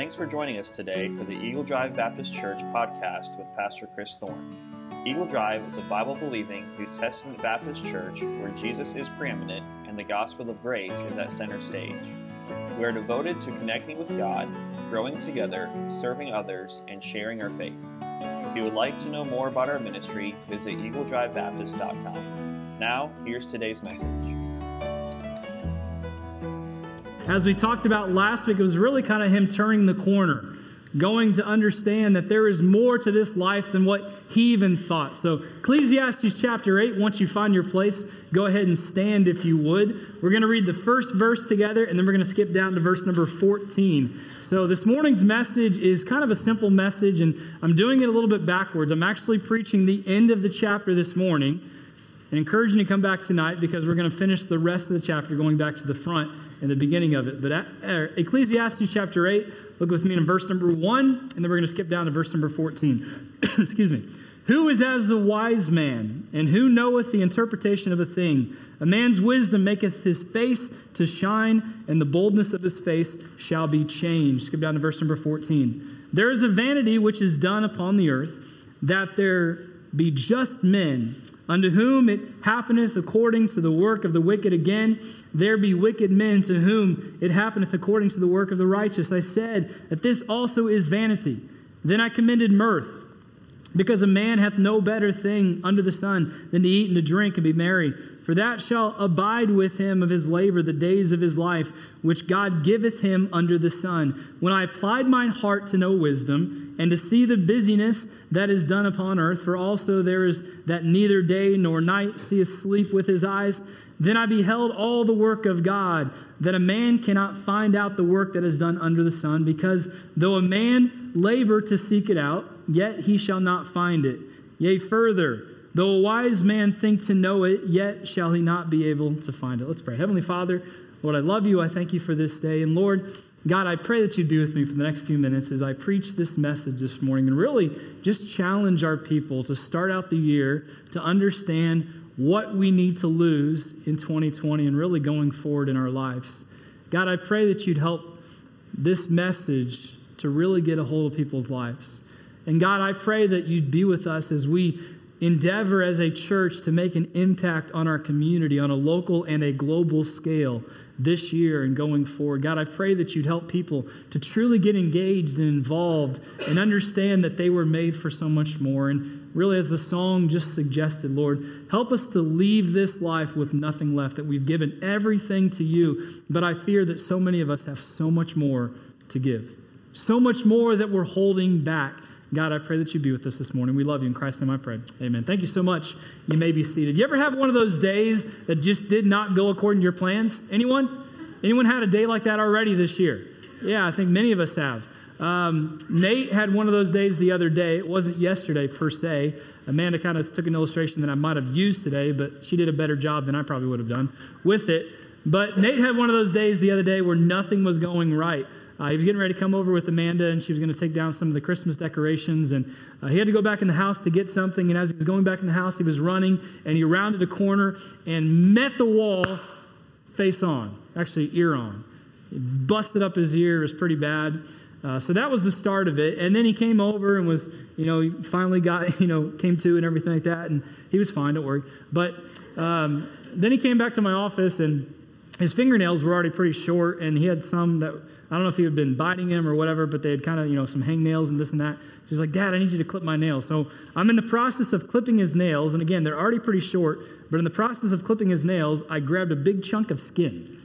Thanks for joining us today for the Eagle Drive Baptist Church podcast with Pastor Chris Thorne. Eagle Drive is a Bible believing New Testament Baptist church where Jesus is preeminent and the gospel of grace is at center stage. We are devoted to connecting with God, growing together, serving others, and sharing our faith. If you would like to know more about our ministry, visit eagledrivebaptist.com. Now, here's today's message. As we talked about last week, it was really kind of him turning the corner, going to understand that there is more to this life than what he even thought. So, Ecclesiastes chapter 8, once you find your place, go ahead and stand if you would. We're going to read the first verse together, and then we're going to skip down to verse number 14. So, this morning's message is kind of a simple message, and I'm doing it a little bit backwards. I'm actually preaching the end of the chapter this morning and encouraging you to come back tonight because we're going to finish the rest of the chapter going back to the front in the beginning of it. But at, uh, Ecclesiastes chapter 8, look with me in verse number 1, and then we're going to skip down to verse number 14. Excuse me. Who is as the wise man, and who knoweth the interpretation of a thing? A man's wisdom maketh his face to shine, and the boldness of his face shall be changed. Skip down to verse number 14. There is a vanity which is done upon the earth, that there be just men Unto whom it happeneth according to the work of the wicked. Again, there be wicked men to whom it happeneth according to the work of the righteous. I said that this also is vanity. Then I commended mirth, because a man hath no better thing under the sun than to eat and to drink and be merry. For that shall abide with him of his labor the days of his life, which God giveth him under the sun. When I applied mine heart to know wisdom, and to see the busyness that is done upon earth, for also there is that neither day nor night seeth sleep with his eyes, then I beheld all the work of God, that a man cannot find out the work that is done under the sun, because though a man labor to seek it out, yet he shall not find it. Yea, further, Though a wise man think to know it, yet shall he not be able to find it. Let's pray. Heavenly Father, Lord, I love you. I thank you for this day. And Lord, God, I pray that you'd be with me for the next few minutes as I preach this message this morning and really just challenge our people to start out the year to understand what we need to lose in 2020 and really going forward in our lives. God, I pray that you'd help this message to really get a hold of people's lives. And God, I pray that you'd be with us as we endeavor as a church to make an impact on our community on a local and a global scale this year and going forward. God, I pray that you'd help people to truly get engaged and involved and understand that they were made for so much more. And really, as the song just suggested, Lord, help us to leave this life with nothing left, that we've given everything to you. But I fear that so many of us have so much more to give, so much more that we're holding back. God, I pray that you be with us this morning. We love you in Christ's name I pray. Amen. Thank you so much. You may be seated. You ever have one of those days that just did not go according to your plans? Anyone? Anyone had a day like that already this year? Yeah, I think many of us have. Um, Nate had one of those days the other day. It wasn't yesterday per se. Amanda kind of took an illustration that I might have used today, but she did a better job than I probably would have done with it. But Nate had one of those days the other day where nothing was going right. Uh, he was getting ready to come over with Amanda, and she was going to take down some of the Christmas decorations. And uh, he had to go back in the house to get something. And as he was going back in the house, he was running, and he rounded a corner and met the wall face on, actually, ear on. He busted up his ear. It was pretty bad. Uh, so that was the start of it. And then he came over and was, you know, he finally got, you know, came to and everything like that. And he was fine, don't worry. But um, then he came back to my office, and his fingernails were already pretty short, and he had some that I don't know if he had been biting him or whatever, but they had kind of, you know, some hangnails and this and that. So he's like, Dad, I need you to clip my nails. So I'm in the process of clipping his nails. And again, they're already pretty short, but in the process of clipping his nails, I grabbed a big chunk of skin.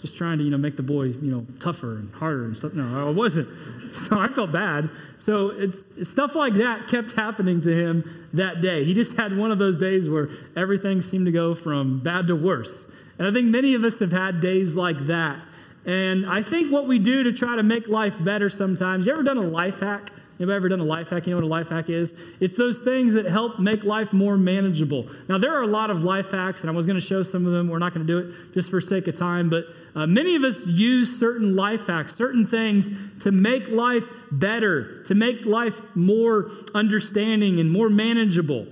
Just trying to, you know, make the boy, you know, tougher and harder and stuff. No, I wasn't. So I felt bad. So it's, stuff like that kept happening to him that day. He just had one of those days where everything seemed to go from bad to worse. And I think many of us have had days like that and I think what we do to try to make life better sometimes, you ever done a life hack? Anybody ever done a life hack? You know what a life hack is? It's those things that help make life more manageable. Now, there are a lot of life hacks, and I was going to show some of them. We're not going to do it just for sake of time, but uh, many of us use certain life hacks, certain things to make life better, to make life more understanding and more manageable.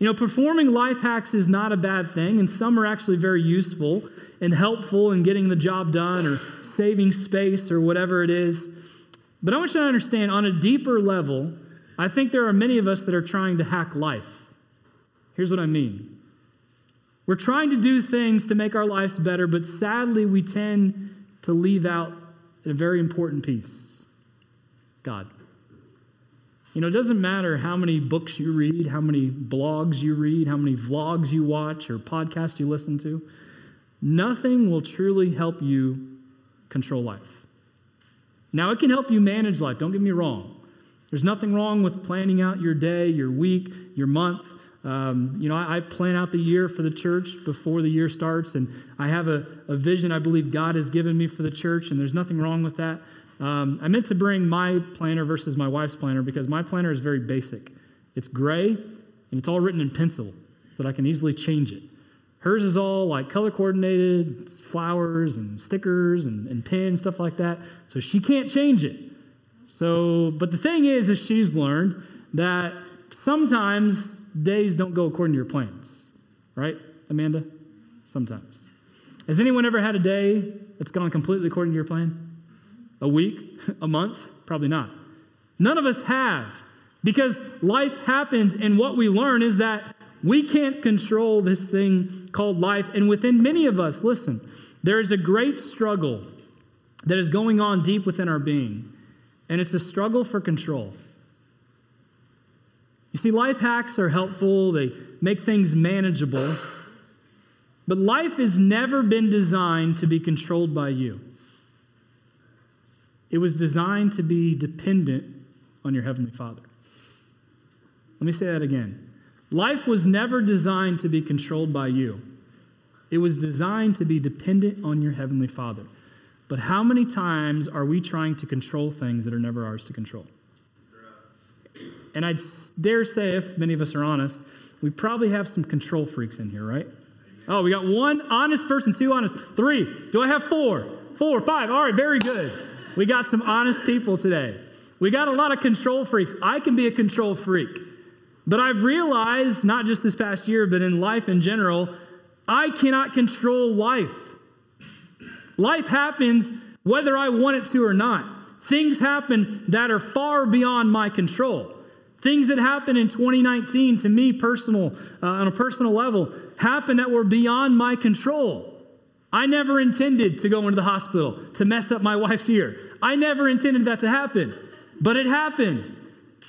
You know, performing life hacks is not a bad thing, and some are actually very useful and helpful in getting the job done or saving space or whatever it is. But I want you to understand on a deeper level, I think there are many of us that are trying to hack life. Here's what I mean we're trying to do things to make our lives better, but sadly, we tend to leave out a very important piece God. You know, it doesn't matter how many books you read, how many blogs you read, how many vlogs you watch, or podcasts you listen to. Nothing will truly help you control life. Now, it can help you manage life, don't get me wrong. There's nothing wrong with planning out your day, your week, your month. Um, you know, I, I, plan out the year for the church before the year starts, and I have a, a vision I believe God has given me for the church, and there's nothing wrong with that. Um, I meant to bring my planner versus my wife's planner because my planner is very basic. It's gray and it's all written in pencil so that I can easily change it. Hers is all like color coordinated, flowers and stickers and, and pins, stuff like that. So she can't change it. So, but the thing is, is she's learned that sometimes days don't go according to your plans, right, Amanda? Sometimes. Has anyone ever had a day that's gone completely according to your plan? A week? A month? Probably not. None of us have because life happens, and what we learn is that we can't control this thing called life. And within many of us, listen, there is a great struggle that is going on deep within our being, and it's a struggle for control. You see, life hacks are helpful, they make things manageable, but life has never been designed to be controlled by you. It was designed to be dependent on your Heavenly Father. Let me say that again. Life was never designed to be controlled by you, it was designed to be dependent on your Heavenly Father. But how many times are we trying to control things that are never ours to control? And I'd dare say, if many of us are honest, we probably have some control freaks in here, right? Oh, we got one honest person, two honest, three. Do I have four? Four, five. All right, very good. We got some honest people today. We got a lot of control freaks. I can be a control freak. But I've realized, not just this past year, but in life in general, I cannot control life. Life happens whether I want it to or not. Things happen that are far beyond my control. Things that happened in 2019 to me personal uh, on a personal level happened that were beyond my control. I never intended to go into the hospital to mess up my wife's ear. I never intended that to happen, but it happened.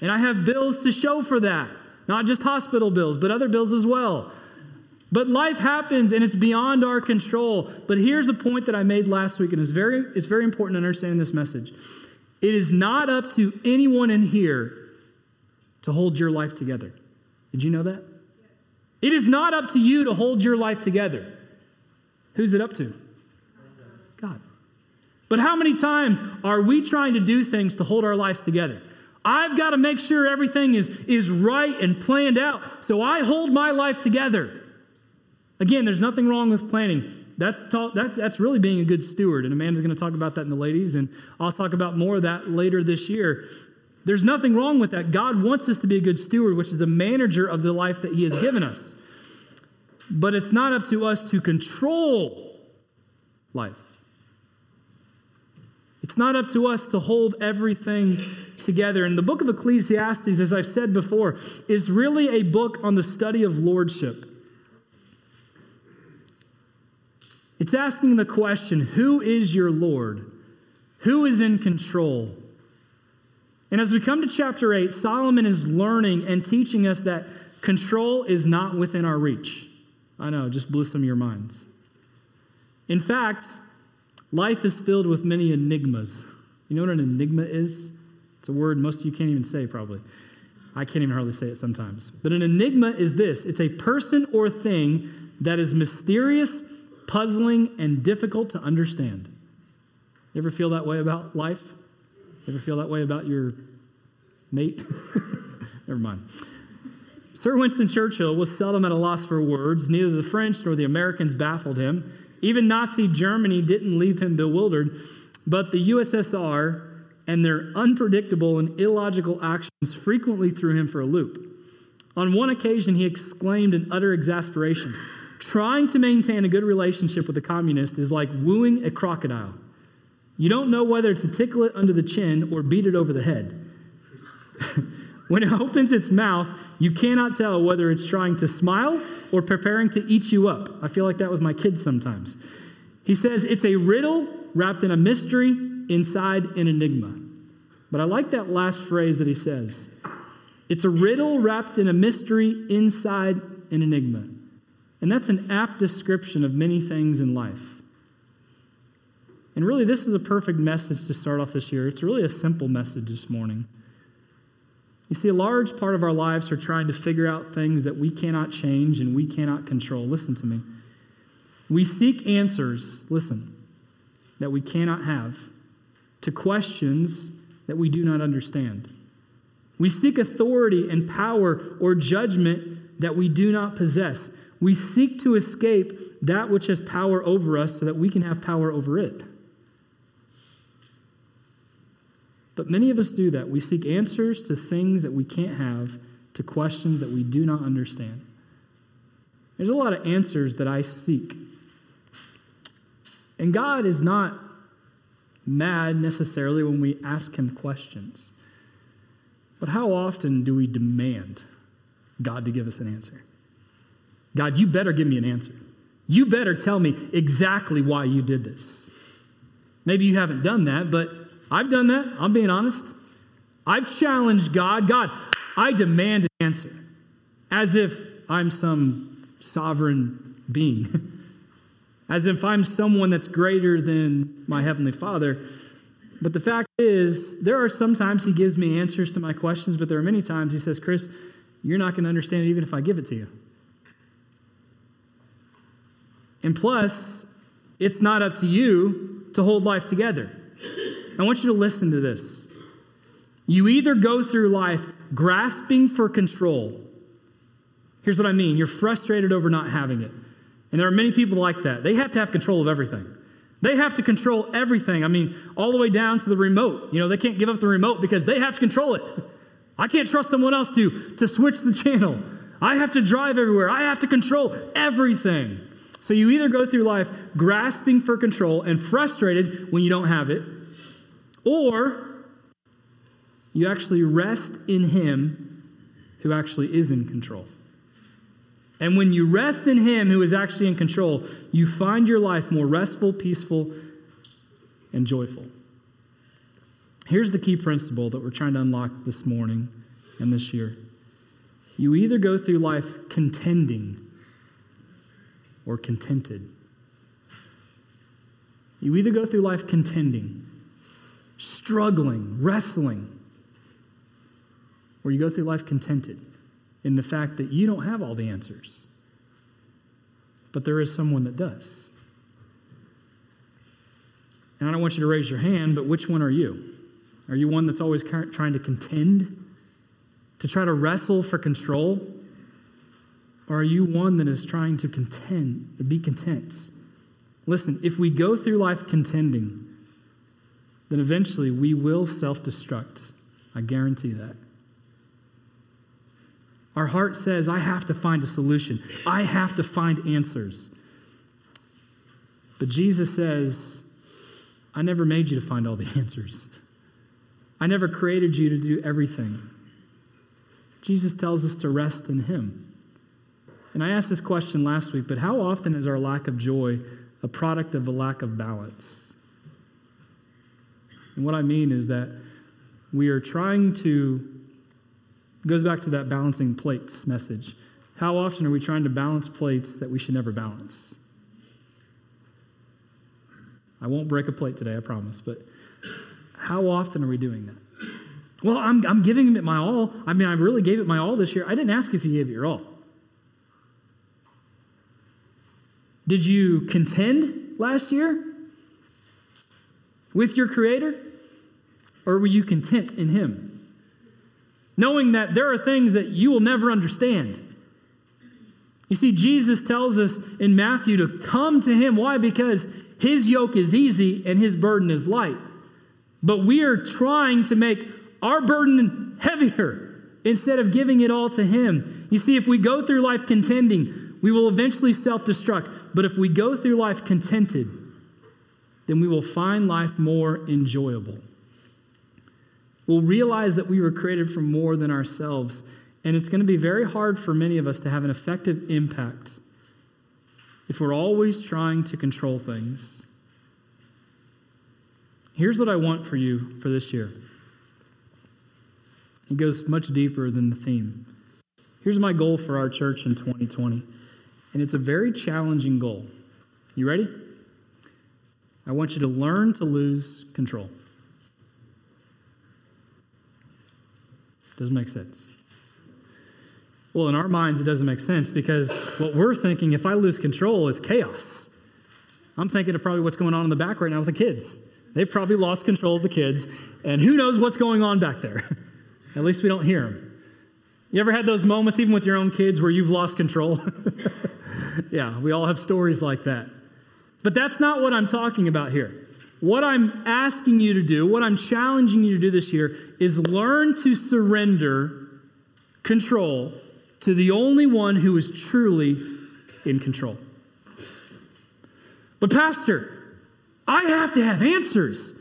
And I have bills to show for that. Not just hospital bills, but other bills as well. But life happens and it's beyond our control. But here's a point that I made last week, and it's very, it's very important to understand this message. It is not up to anyone in here to hold your life together. Did you know that? It is not up to you to hold your life together. Who's it up to? God. But how many times are we trying to do things to hold our lives together? I've got to make sure everything is, is right and planned out, so I hold my life together. Again, there's nothing wrong with planning. That's, ta- that's, that's really being a good steward, and Amanda's going to talk about that in the ladies, and I'll talk about more of that later this year. There's nothing wrong with that. God wants us to be a good steward, which is a manager of the life that He has given us. But it's not up to us to control life. It's not up to us to hold everything together. And the book of Ecclesiastes, as I've said before, is really a book on the study of lordship. It's asking the question who is your Lord? Who is in control? And as we come to chapter 8, Solomon is learning and teaching us that control is not within our reach. I know, just blew some of your minds. In fact, life is filled with many enigmas. You know what an enigma is? It's a word most of you can't even say, probably. I can't even hardly say it sometimes. But an enigma is this it's a person or thing that is mysterious, puzzling, and difficult to understand. You ever feel that way about life? You ever feel that way about your mate? Never mind. Sir Winston Churchill was seldom at a loss for words. Neither the French nor the Americans baffled him. Even Nazi Germany didn't leave him bewildered, but the USSR and their unpredictable and illogical actions frequently threw him for a loop. On one occasion, he exclaimed in utter exasperation Trying to maintain a good relationship with a communist is like wooing a crocodile. You don't know whether to tickle it under the chin or beat it over the head. when it opens its mouth, you cannot tell whether it's trying to smile or preparing to eat you up. I feel like that with my kids sometimes. He says it's a riddle wrapped in a mystery inside an enigma. But I like that last phrase that he says it's a riddle wrapped in a mystery inside an enigma. And that's an apt description of many things in life. And really, this is a perfect message to start off this year. It's really a simple message this morning. You see, a large part of our lives are trying to figure out things that we cannot change and we cannot control. Listen to me. We seek answers, listen, that we cannot have to questions that we do not understand. We seek authority and power or judgment that we do not possess. We seek to escape that which has power over us so that we can have power over it. But many of us do that. We seek answers to things that we can't have, to questions that we do not understand. There's a lot of answers that I seek. And God is not mad necessarily when we ask Him questions. But how often do we demand God to give us an answer? God, you better give me an answer. You better tell me exactly why you did this. Maybe you haven't done that, but I've done that. I'm being honest. I've challenged God. God, I demand an answer as if I'm some sovereign being, as if I'm someone that's greater than my Heavenly Father. But the fact is, there are sometimes He gives me answers to my questions, but there are many times He says, Chris, you're not going to understand it even if I give it to you. And plus, it's not up to you to hold life together. I want you to listen to this. You either go through life grasping for control. Here's what I mean you're frustrated over not having it. And there are many people like that. They have to have control of everything. They have to control everything. I mean, all the way down to the remote. You know, they can't give up the remote because they have to control it. I can't trust someone else to, to switch the channel. I have to drive everywhere. I have to control everything. So you either go through life grasping for control and frustrated when you don't have it, or you actually rest in Him who actually is in control. And when you rest in Him who is actually in control, you find your life more restful, peaceful, and joyful. Here's the key principle that we're trying to unlock this morning and this year. You either go through life contending or contented. You either go through life contending struggling, wrestling, or you go through life contented in the fact that you don't have all the answers, but there is someone that does. And I don't want you to raise your hand, but which one are you? Are you one that's always trying to contend, to try to wrestle for control? Or are you one that is trying to contend, to be content? Listen, if we go through life contending, then eventually we will self destruct. I guarantee that. Our heart says, I have to find a solution, I have to find answers. But Jesus says, I never made you to find all the answers. I never created you to do everything. Jesus tells us to rest in Him. And I asked this question last week, but how often is our lack of joy a product of a lack of balance? And what I mean is that we are trying to, goes back to that balancing plates message. How often are we trying to balance plates that we should never balance? I won't break a plate today, I promise, but how often are we doing that? Well, I'm, I'm giving it my all. I mean, I really gave it my all this year. I didn't ask if you gave it your all. Did you contend last year? With your Creator? Or were you content in Him? Knowing that there are things that you will never understand. You see, Jesus tells us in Matthew to come to Him. Why? Because His yoke is easy and His burden is light. But we are trying to make our burden heavier instead of giving it all to Him. You see, if we go through life contending, we will eventually self destruct. But if we go through life contented, then we will find life more enjoyable. We'll realize that we were created for more than ourselves, and it's going to be very hard for many of us to have an effective impact if we're always trying to control things. Here's what I want for you for this year. It goes much deeper than the theme. Here's my goal for our church in 2020, and it's a very challenging goal. You ready? I want you to learn to lose control. Doesn't make sense. Well, in our minds, it doesn't make sense because what we're thinking, if I lose control, it's chaos. I'm thinking of probably what's going on in the back right now with the kids. They've probably lost control of the kids, and who knows what's going on back there. At least we don't hear them. You ever had those moments, even with your own kids, where you've lost control? yeah, we all have stories like that. But that's not what I'm talking about here. What I'm asking you to do, what I'm challenging you to do this year, is learn to surrender control to the only one who is truly in control. But, Pastor, I have to have answers.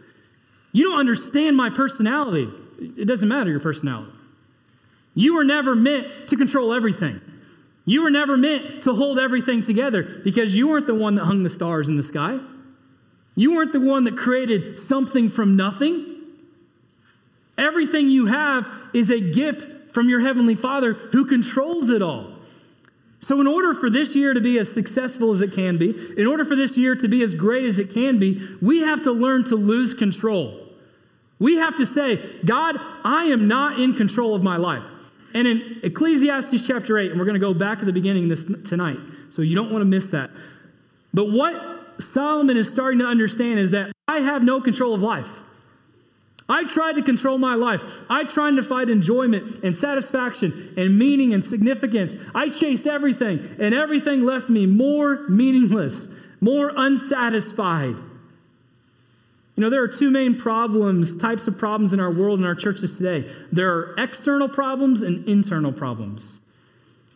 You don't understand my personality. It doesn't matter your personality. You were never meant to control everything. You were never meant to hold everything together because you weren't the one that hung the stars in the sky. You weren't the one that created something from nothing. Everything you have is a gift from your Heavenly Father who controls it all. So, in order for this year to be as successful as it can be, in order for this year to be as great as it can be, we have to learn to lose control. We have to say, God, I am not in control of my life. And in Ecclesiastes chapter 8, and we're going to go back to the beginning this tonight, so you don't want to miss that. But what Solomon is starting to understand is that I have no control of life. I tried to control my life. I tried to find enjoyment and satisfaction and meaning and significance. I chased everything, and everything left me more meaningless, more unsatisfied. You know, there are two main problems, types of problems in our world and our churches today. There are external problems and internal problems.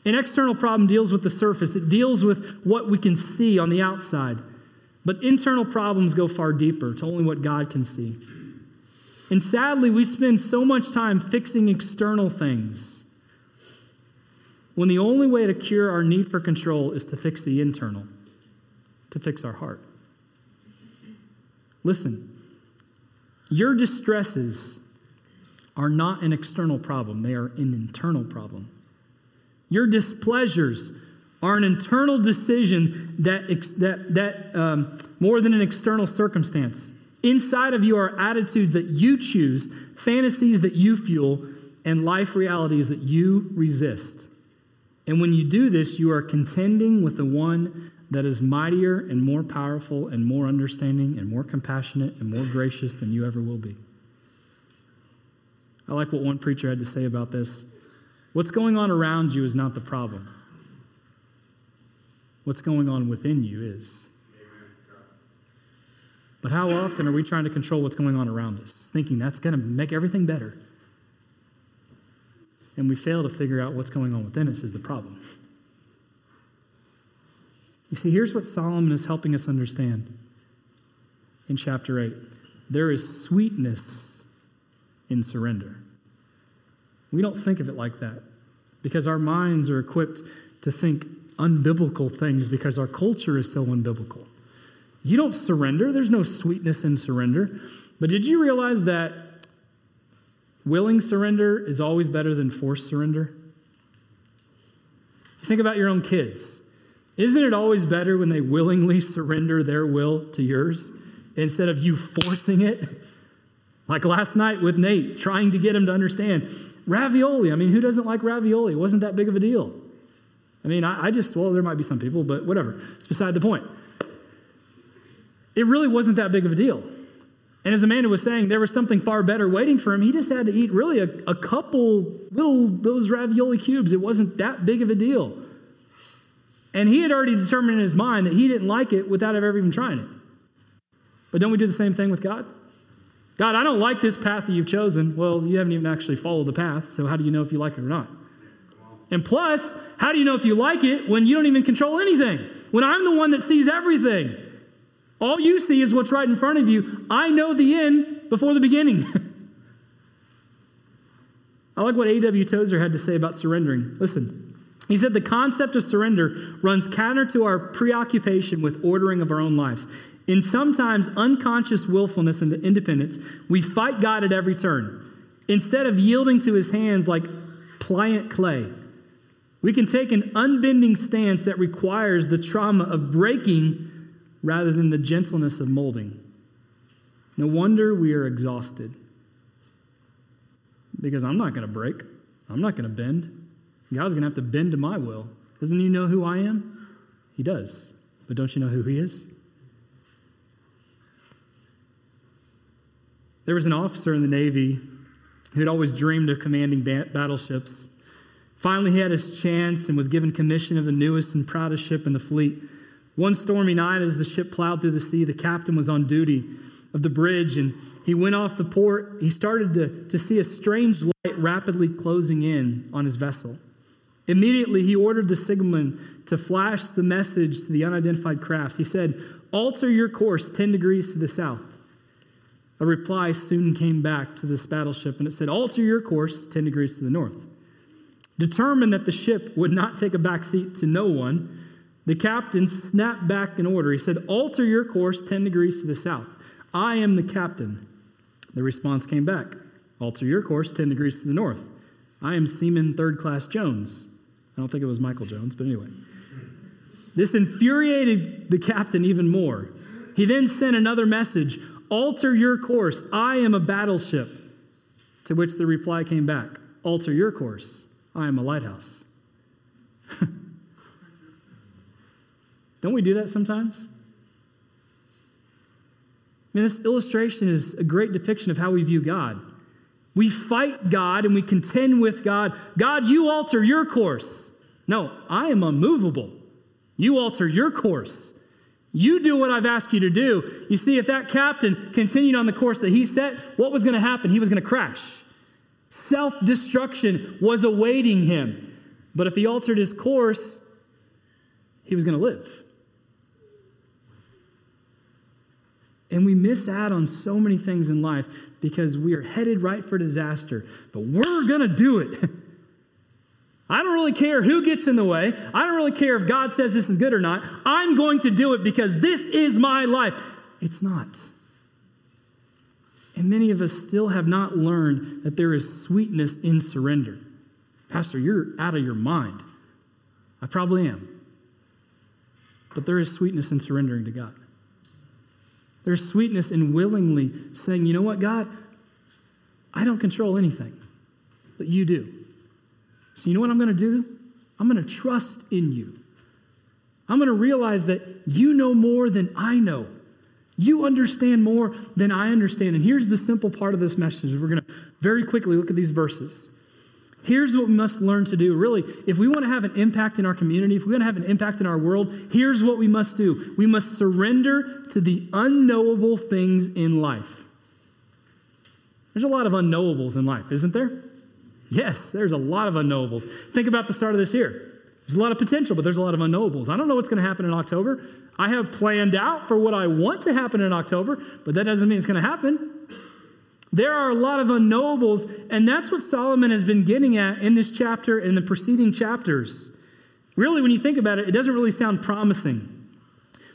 An external problem deals with the surface, it deals with what we can see on the outside. But internal problems go far deeper to only what God can see. And sadly, we spend so much time fixing external things when the only way to cure our need for control is to fix the internal, to fix our heart. Listen, your distresses are not an external problem, they are an internal problem. Your displeasures are an internal decision that, that, that um, more than an external circumstance. Inside of you are attitudes that you choose, fantasies that you fuel, and life realities that you resist. And when you do this, you are contending with the one that is mightier and more powerful and more understanding and more compassionate and more gracious than you ever will be. I like what one preacher had to say about this. What's going on around you is not the problem. What's going on within you is. But how often are we trying to control what's going on around us, thinking that's going to make everything better? And we fail to figure out what's going on within us is the problem. You see, here's what Solomon is helping us understand in chapter 8 there is sweetness in surrender. We don't think of it like that because our minds are equipped to think unbiblical things because our culture is so unbiblical. You don't surrender, there's no sweetness in surrender. But did you realize that willing surrender is always better than forced surrender? Think about your own kids. Isn't it always better when they willingly surrender their will to yours instead of you forcing it? Like last night with Nate, trying to get him to understand ravioli. I mean, who doesn't like ravioli? It wasn't that big of a deal. I mean, I, I just, well, there might be some people, but whatever. It's beside the point. It really wasn't that big of a deal. And as Amanda was saying, there was something far better waiting for him. He just had to eat really a, a couple little, those ravioli cubes. It wasn't that big of a deal. And he had already determined in his mind that he didn't like it without ever even trying it. But don't we do the same thing with God? God, I don't like this path that you've chosen. Well, you haven't even actually followed the path, so how do you know if you like it or not? And plus, how do you know if you like it when you don't even control anything? When I'm the one that sees everything? All you see is what's right in front of you. I know the end before the beginning. I like what A.W. Tozer had to say about surrendering. Listen, he said the concept of surrender runs counter to our preoccupation with ordering of our own lives. In sometimes unconscious willfulness and independence, we fight God at every turn. Instead of yielding to his hands like pliant clay, we can take an unbending stance that requires the trauma of breaking rather than the gentleness of molding. No wonder we are exhausted. Because I'm not going to break, I'm not going to bend. God's going to have to bend to my will. Doesn't He know who I am? He does. But don't you know who He is? There was an officer in the Navy who had always dreamed of commanding battleships. Finally, he had his chance and was given commission of the newest and proudest ship in the fleet. One stormy night, as the ship plowed through the sea, the captain was on duty of the bridge and he went off the port. He started to, to see a strange light rapidly closing in on his vessel. Immediately, he ordered the signalman to flash the message to the unidentified craft. He said, Alter your course 10 degrees to the south. A reply soon came back to this battleship, and it said, Alter your course 10 degrees to the north. Determined that the ship would not take a back seat to no one, the captain snapped back an order. He said, Alter your course 10 degrees to the south. I am the captain. The response came back, Alter your course 10 degrees to the north. I am Seaman Third Class Jones. I don't think it was Michael Jones, but anyway. This infuriated the captain even more. He then sent another message Alter your course. I am a battleship. To which the reply came back Alter your course. I am a lighthouse. Don't we do that sometimes? I mean, this illustration is a great depiction of how we view God. We fight God and we contend with God. God, you alter your course. No, I am unmovable. You alter your course. You do what I've asked you to do. You see, if that captain continued on the course that he set, what was going to happen? He was going to crash. Self destruction was awaiting him. But if he altered his course, he was going to live. And we miss out on so many things in life because we are headed right for disaster. But we're going to do it. I don't really care who gets in the way. I don't really care if God says this is good or not. I'm going to do it because this is my life. It's not. And many of us still have not learned that there is sweetness in surrender. Pastor, you're out of your mind. I probably am. But there is sweetness in surrendering to God. There's sweetness in willingly saying, you know what, God, I don't control anything, but you do. So, you know what I'm going to do? I'm going to trust in you. I'm going to realize that you know more than I know. You understand more than I understand. And here's the simple part of this message. We're going to very quickly look at these verses. Here's what we must learn to do. Really, if we want to have an impact in our community, if we want to have an impact in our world, here's what we must do. We must surrender to the unknowable things in life. There's a lot of unknowables in life, isn't there? Yes, there's a lot of unknowables. Think about the start of this year. There's a lot of potential, but there's a lot of unknowables. I don't know what's going to happen in October. I have planned out for what I want to happen in October, but that doesn't mean it's going to happen. There are a lot of unknowables, and that's what Solomon has been getting at in this chapter and the preceding chapters. Really, when you think about it, it doesn't really sound promising.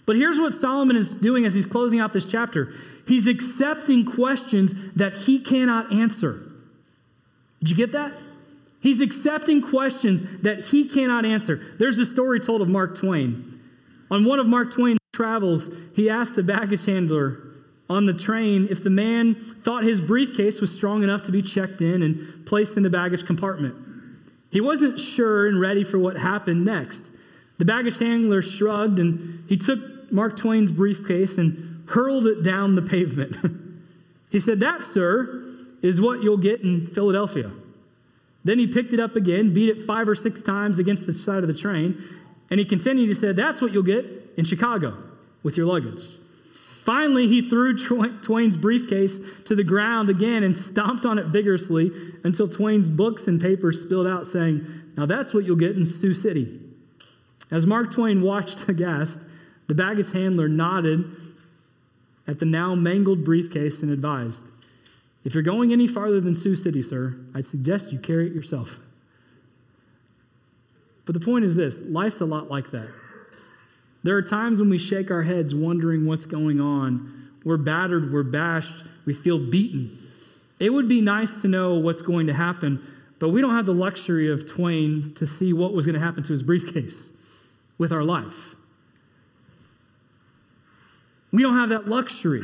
But here's what Solomon is doing as he's closing out this chapter he's accepting questions that he cannot answer. Did you get that? He's accepting questions that he cannot answer. There's a story told of Mark Twain. On one of Mark Twain's travels, he asked the baggage handler on the train if the man thought his briefcase was strong enough to be checked in and placed in the baggage compartment. He wasn't sure and ready for what happened next. The baggage handler shrugged and he took Mark Twain's briefcase and hurled it down the pavement. he said, That, sir, is what you'll get in Philadelphia. Then he picked it up again, beat it five or six times against the side of the train, and he continued to say, That's what you'll get in Chicago with your luggage. Finally, he threw Twain's briefcase to the ground again and stomped on it vigorously until Twain's books and papers spilled out, saying, Now that's what you'll get in Sioux City. As Mark Twain watched aghast, the baggage handler nodded at the now mangled briefcase and advised, If you're going any farther than Sioux City, sir, I'd suggest you carry it yourself. But the point is this life's a lot like that. There are times when we shake our heads wondering what's going on. We're battered, we're bashed, we feel beaten. It would be nice to know what's going to happen, but we don't have the luxury of Twain to see what was going to happen to his briefcase with our life. We don't have that luxury.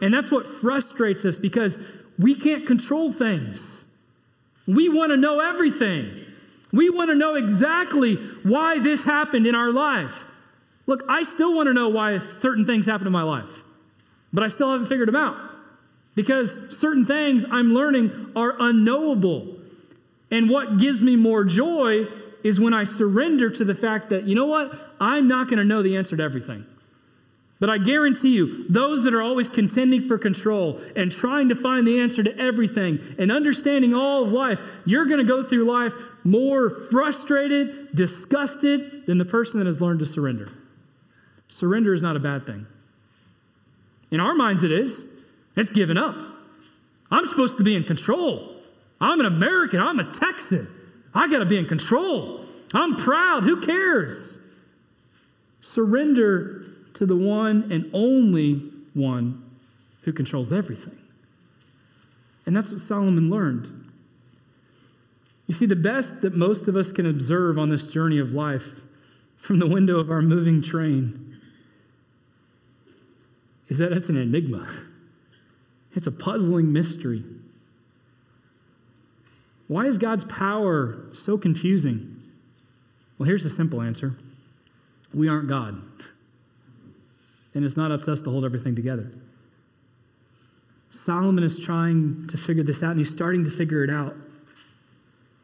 And that's what frustrates us because we can't control things. We want to know everything. We want to know exactly why this happened in our life. Look, I still want to know why certain things happen in my life, but I still haven't figured them out because certain things I'm learning are unknowable. And what gives me more joy is when I surrender to the fact that, you know what, I'm not going to know the answer to everything. But I guarantee you, those that are always contending for control and trying to find the answer to everything and understanding all of life, you're going to go through life more frustrated, disgusted than the person that has learned to surrender. Surrender is not a bad thing. In our minds, it is. It's giving up. I'm supposed to be in control. I'm an American. I'm a Texan. I got to be in control. I'm proud. Who cares? Surrender to the one and only one who controls everything. And that's what Solomon learned. You see, the best that most of us can observe on this journey of life from the window of our moving train is that it's an enigma. It's a puzzling mystery. Why is God's power so confusing? Well, here's the simple answer we aren't God and it's not up to us to hold everything together. Solomon is trying to figure this out, and he's starting to figure it out.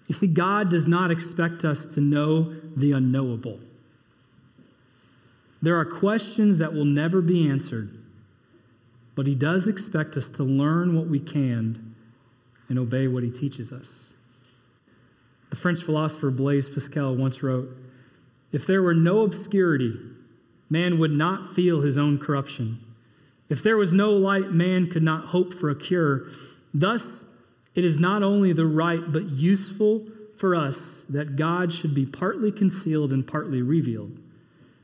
You see, God does not expect us to know the unknowable. There are questions that will never be answered, but He does expect us to learn what we can and obey what He teaches us. The French philosopher Blaise Pascal once wrote If there were no obscurity, man would not feel his own corruption. If there was no light, man could not hope for a cure. Thus, it is not only the right, but useful for us that God should be partly concealed and partly revealed.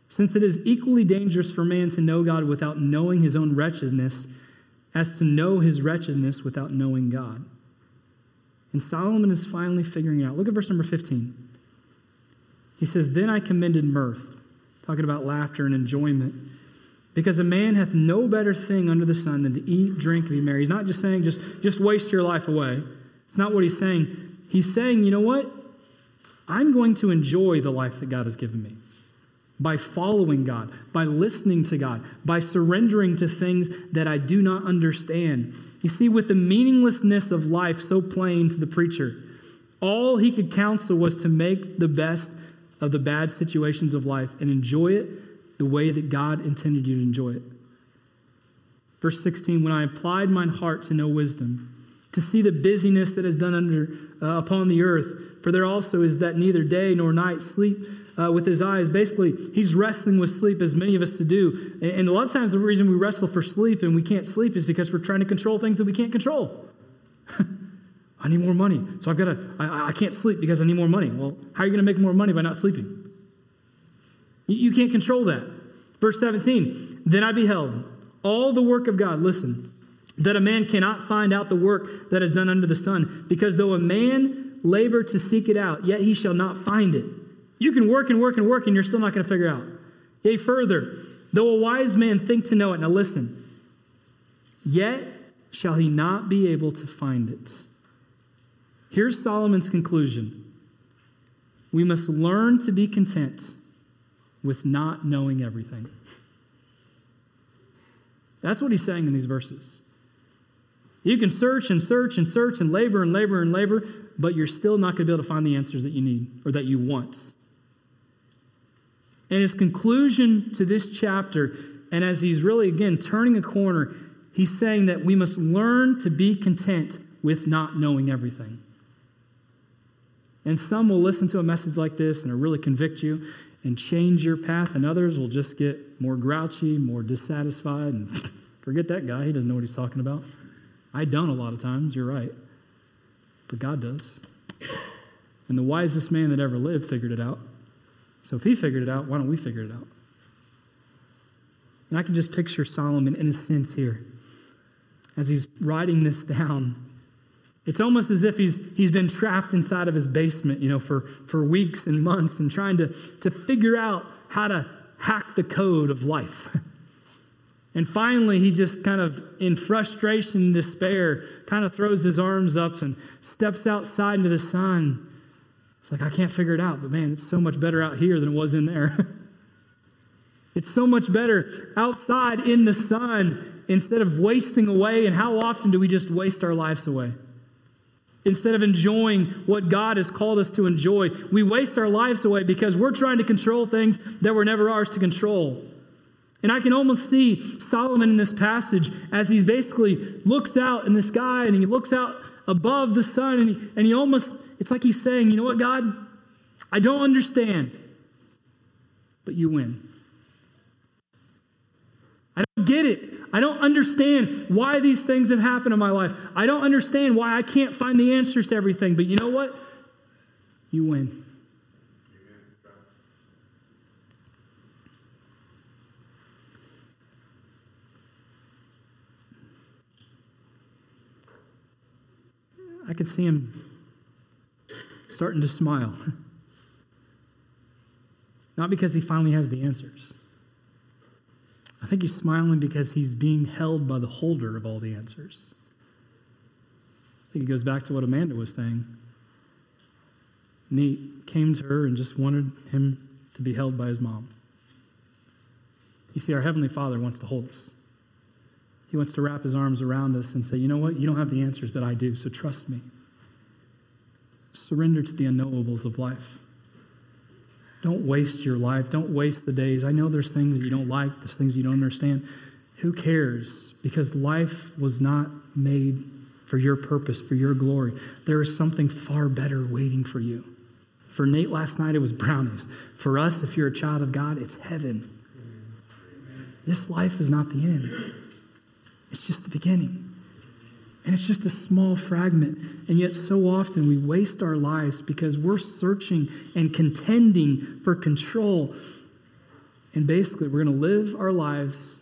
Since it is equally dangerous for man to know God without knowing his own wretchedness, as to know his wretchedness without knowing God. And Solomon is finally figuring it out. Look at verse number 15. He says, Then I commended mirth talking about laughter and enjoyment. Because a man hath no better thing under the sun than to eat, drink, and be merry. He's not just saying, just, just waste your life away. It's not what he's saying. He's saying, you know what? I'm going to enjoy the life that God has given me by following God, by listening to God, by surrendering to things that I do not understand. You see, with the meaninglessness of life so plain to the preacher, all he could counsel was to make the best of the bad situations of life and enjoy it the way that God intended you to enjoy it. Verse 16, when I applied mine heart to know wisdom, to see the busyness that is done under uh, upon the earth, for there also is that neither day nor night sleep uh, with his eyes. Basically, he's wrestling with sleep, as many of us to do. And, and a lot of times, the reason we wrestle for sleep and we can't sleep is because we're trying to control things that we can't control. I need more money. So I've got to, I, I can't sleep because I need more money. Well, how are you going to make more money by not sleeping? You, you can't control that. Verse 17, then I beheld all the work of God. Listen, that a man cannot find out the work that is done under the sun, because though a man labor to seek it out, yet he shall not find it. You can work and work and work, and you're still not going to figure out. Yea, further, though a wise man think to know it, now listen, yet shall he not be able to find it. Here's Solomon's conclusion we must learn to be content with not knowing everything. That's what he's saying in these verses. You can search and search and search and labor and labor and labor, but you're still not going to be able to find the answers that you need or that you want. And his conclusion to this chapter, and as he's really, again, turning a corner, he's saying that we must learn to be content with not knowing everything. And some will listen to a message like this and it'll really convict you and change your path, and others will just get more grouchy, more dissatisfied, and Forget that guy. He doesn't know what he's talking about. I don't a lot of times. You're right. But God does. And the wisest man that ever lived figured it out. So if he figured it out, why don't we figure it out? And I can just picture Solomon in a sense here as he's writing this down. It's almost as if he's, he's been trapped inside of his basement, you know, for, for weeks and months and trying to, to figure out how to hack the code of life. And finally, he just kind of, in frustration and despair, kind of throws his arms up and steps outside into the sun. It's like, I can't figure it out, but man, it's so much better out here than it was in there. it's so much better outside in the sun instead of wasting away. And how often do we just waste our lives away? Instead of enjoying what God has called us to enjoy, we waste our lives away because we're trying to control things that were never ours to control. And I can almost see Solomon in this passage as he basically looks out in the sky and he looks out above the sun and he, and he almost, it's like he's saying, you know what, God? I don't understand, but you win. I don't get it. I don't understand why these things have happened in my life. I don't understand why I can't find the answers to everything, but you know what? You win. I could see him starting to smile. Not because he finally has the answers. I think he's smiling because he's being held by the holder of all the answers. I think it goes back to what Amanda was saying. Nate came to her and just wanted him to be held by his mom. You see, our Heavenly Father wants to hold us. He wants to wrap his arms around us and say, you know what? You don't have the answers, but I do, so trust me. Surrender to the unknowables of life. Don't waste your life. Don't waste the days. I know there's things you don't like, there's things you don't understand. Who cares? Because life was not made for your purpose, for your glory. There is something far better waiting for you. For Nate last night, it was brownies. For us, if you're a child of God, it's heaven. This life is not the end. It's just the beginning. And it's just a small fragment. And yet, so often we waste our lives because we're searching and contending for control. And basically, we're going to live our lives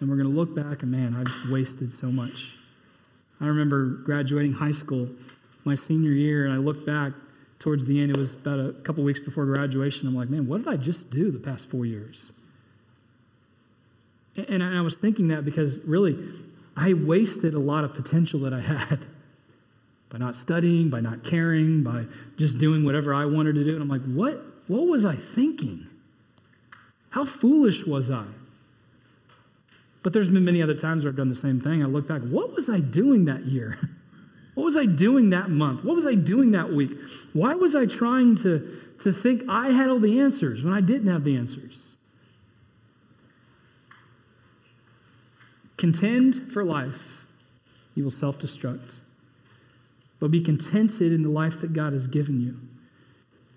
and we're going to look back and, man, I've wasted so much. I remember graduating high school my senior year, and I looked back towards the end. It was about a couple weeks before graduation. I'm like, man, what did I just do the past four years? And I was thinking that because really, I wasted a lot of potential that I had by not studying, by not caring, by just doing whatever I wanted to do. And I'm like, what, what was I thinking? How foolish was I? But there's been many other times where I've done the same thing. I look back, what was I doing that year? What was I doing that month? What was I doing that week? Why was I trying to, to think I had all the answers when I didn't have the answers? Contend for life, you will self destruct. But be contented in the life that God has given you.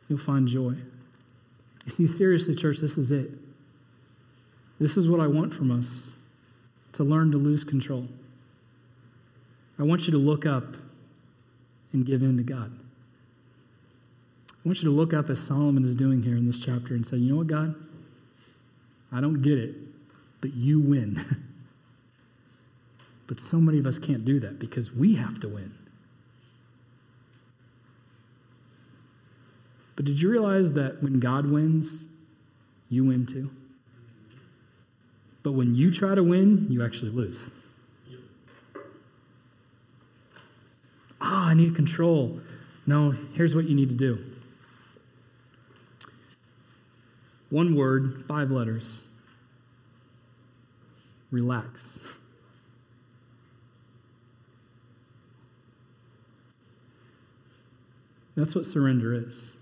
You'll find joy. You see, seriously, church, this is it. This is what I want from us to learn to lose control. I want you to look up and give in to God. I want you to look up as Solomon is doing here in this chapter and say, you know what, God? I don't get it, but you win. But so many of us can't do that because we have to win. But did you realize that when God wins, you win too? But when you try to win, you actually lose. Ah, I need control. No, here's what you need to do one word, five letters relax. That's what surrender is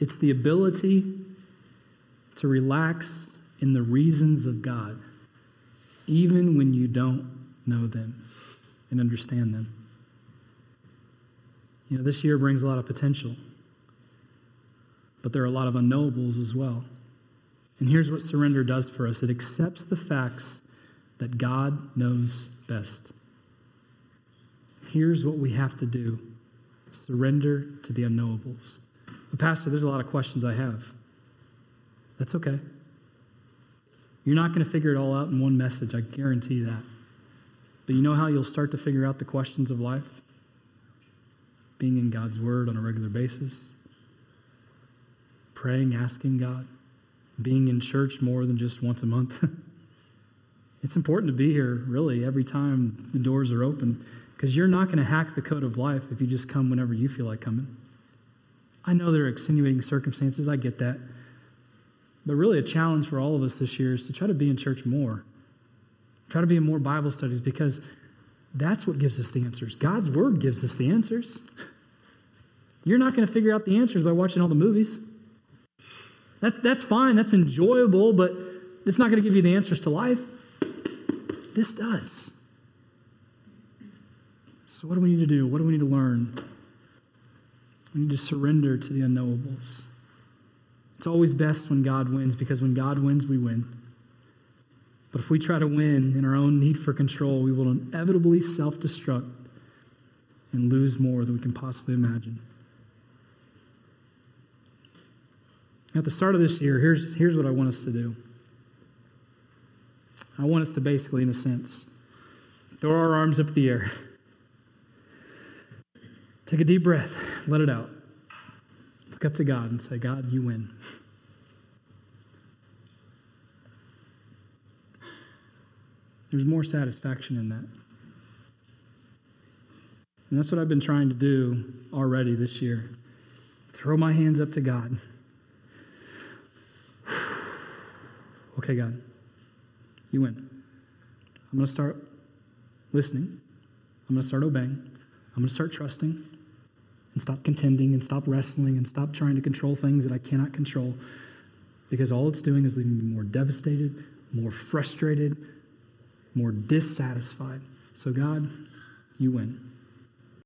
it's the ability to relax in the reasons of God, even when you don't know them and understand them. You know, this year brings a lot of potential, but there are a lot of unknowables as well. And here's what surrender does for us it accepts the facts that God knows best. Here's what we have to do surrender to the unknowables. But Pastor, there's a lot of questions I have. That's okay. You're not going to figure it all out in one message, I guarantee that. But you know how you'll start to figure out the questions of life? Being in God's Word on a regular basis, praying, asking God, being in church more than just once a month. it's important to be here, really, every time the doors are open, because you're not going to hack the code of life if you just come whenever you feel like coming. I know there are extenuating circumstances, I get that. But really, a challenge for all of us this year is to try to be in church more. Try to be in more Bible studies because that's what gives us the answers. God's Word gives us the answers. You're not going to figure out the answers by watching all the movies. That's, that's fine, that's enjoyable, but it's not going to give you the answers to life. This does. So, what do we need to do? What do we need to learn? We need to surrender to the unknowables. It's always best when God wins because when God wins, we win. But if we try to win in our own need for control, we will inevitably self destruct and lose more than we can possibly imagine. At the start of this year, here's, here's what I want us to do. I want us to basically, in a sense, throw our arms up the air. Take a deep breath, let it out. Look up to God and say, God, you win. There's more satisfaction in that. And that's what I've been trying to do already this year. Throw my hands up to God. okay, God, you win. I'm going to start listening. I'm going to start obeying. I'm going to start trusting and stop contending and stop wrestling and stop trying to control things that I cannot control because all it's doing is leaving me more devastated, more frustrated, more dissatisfied. So, God, you win.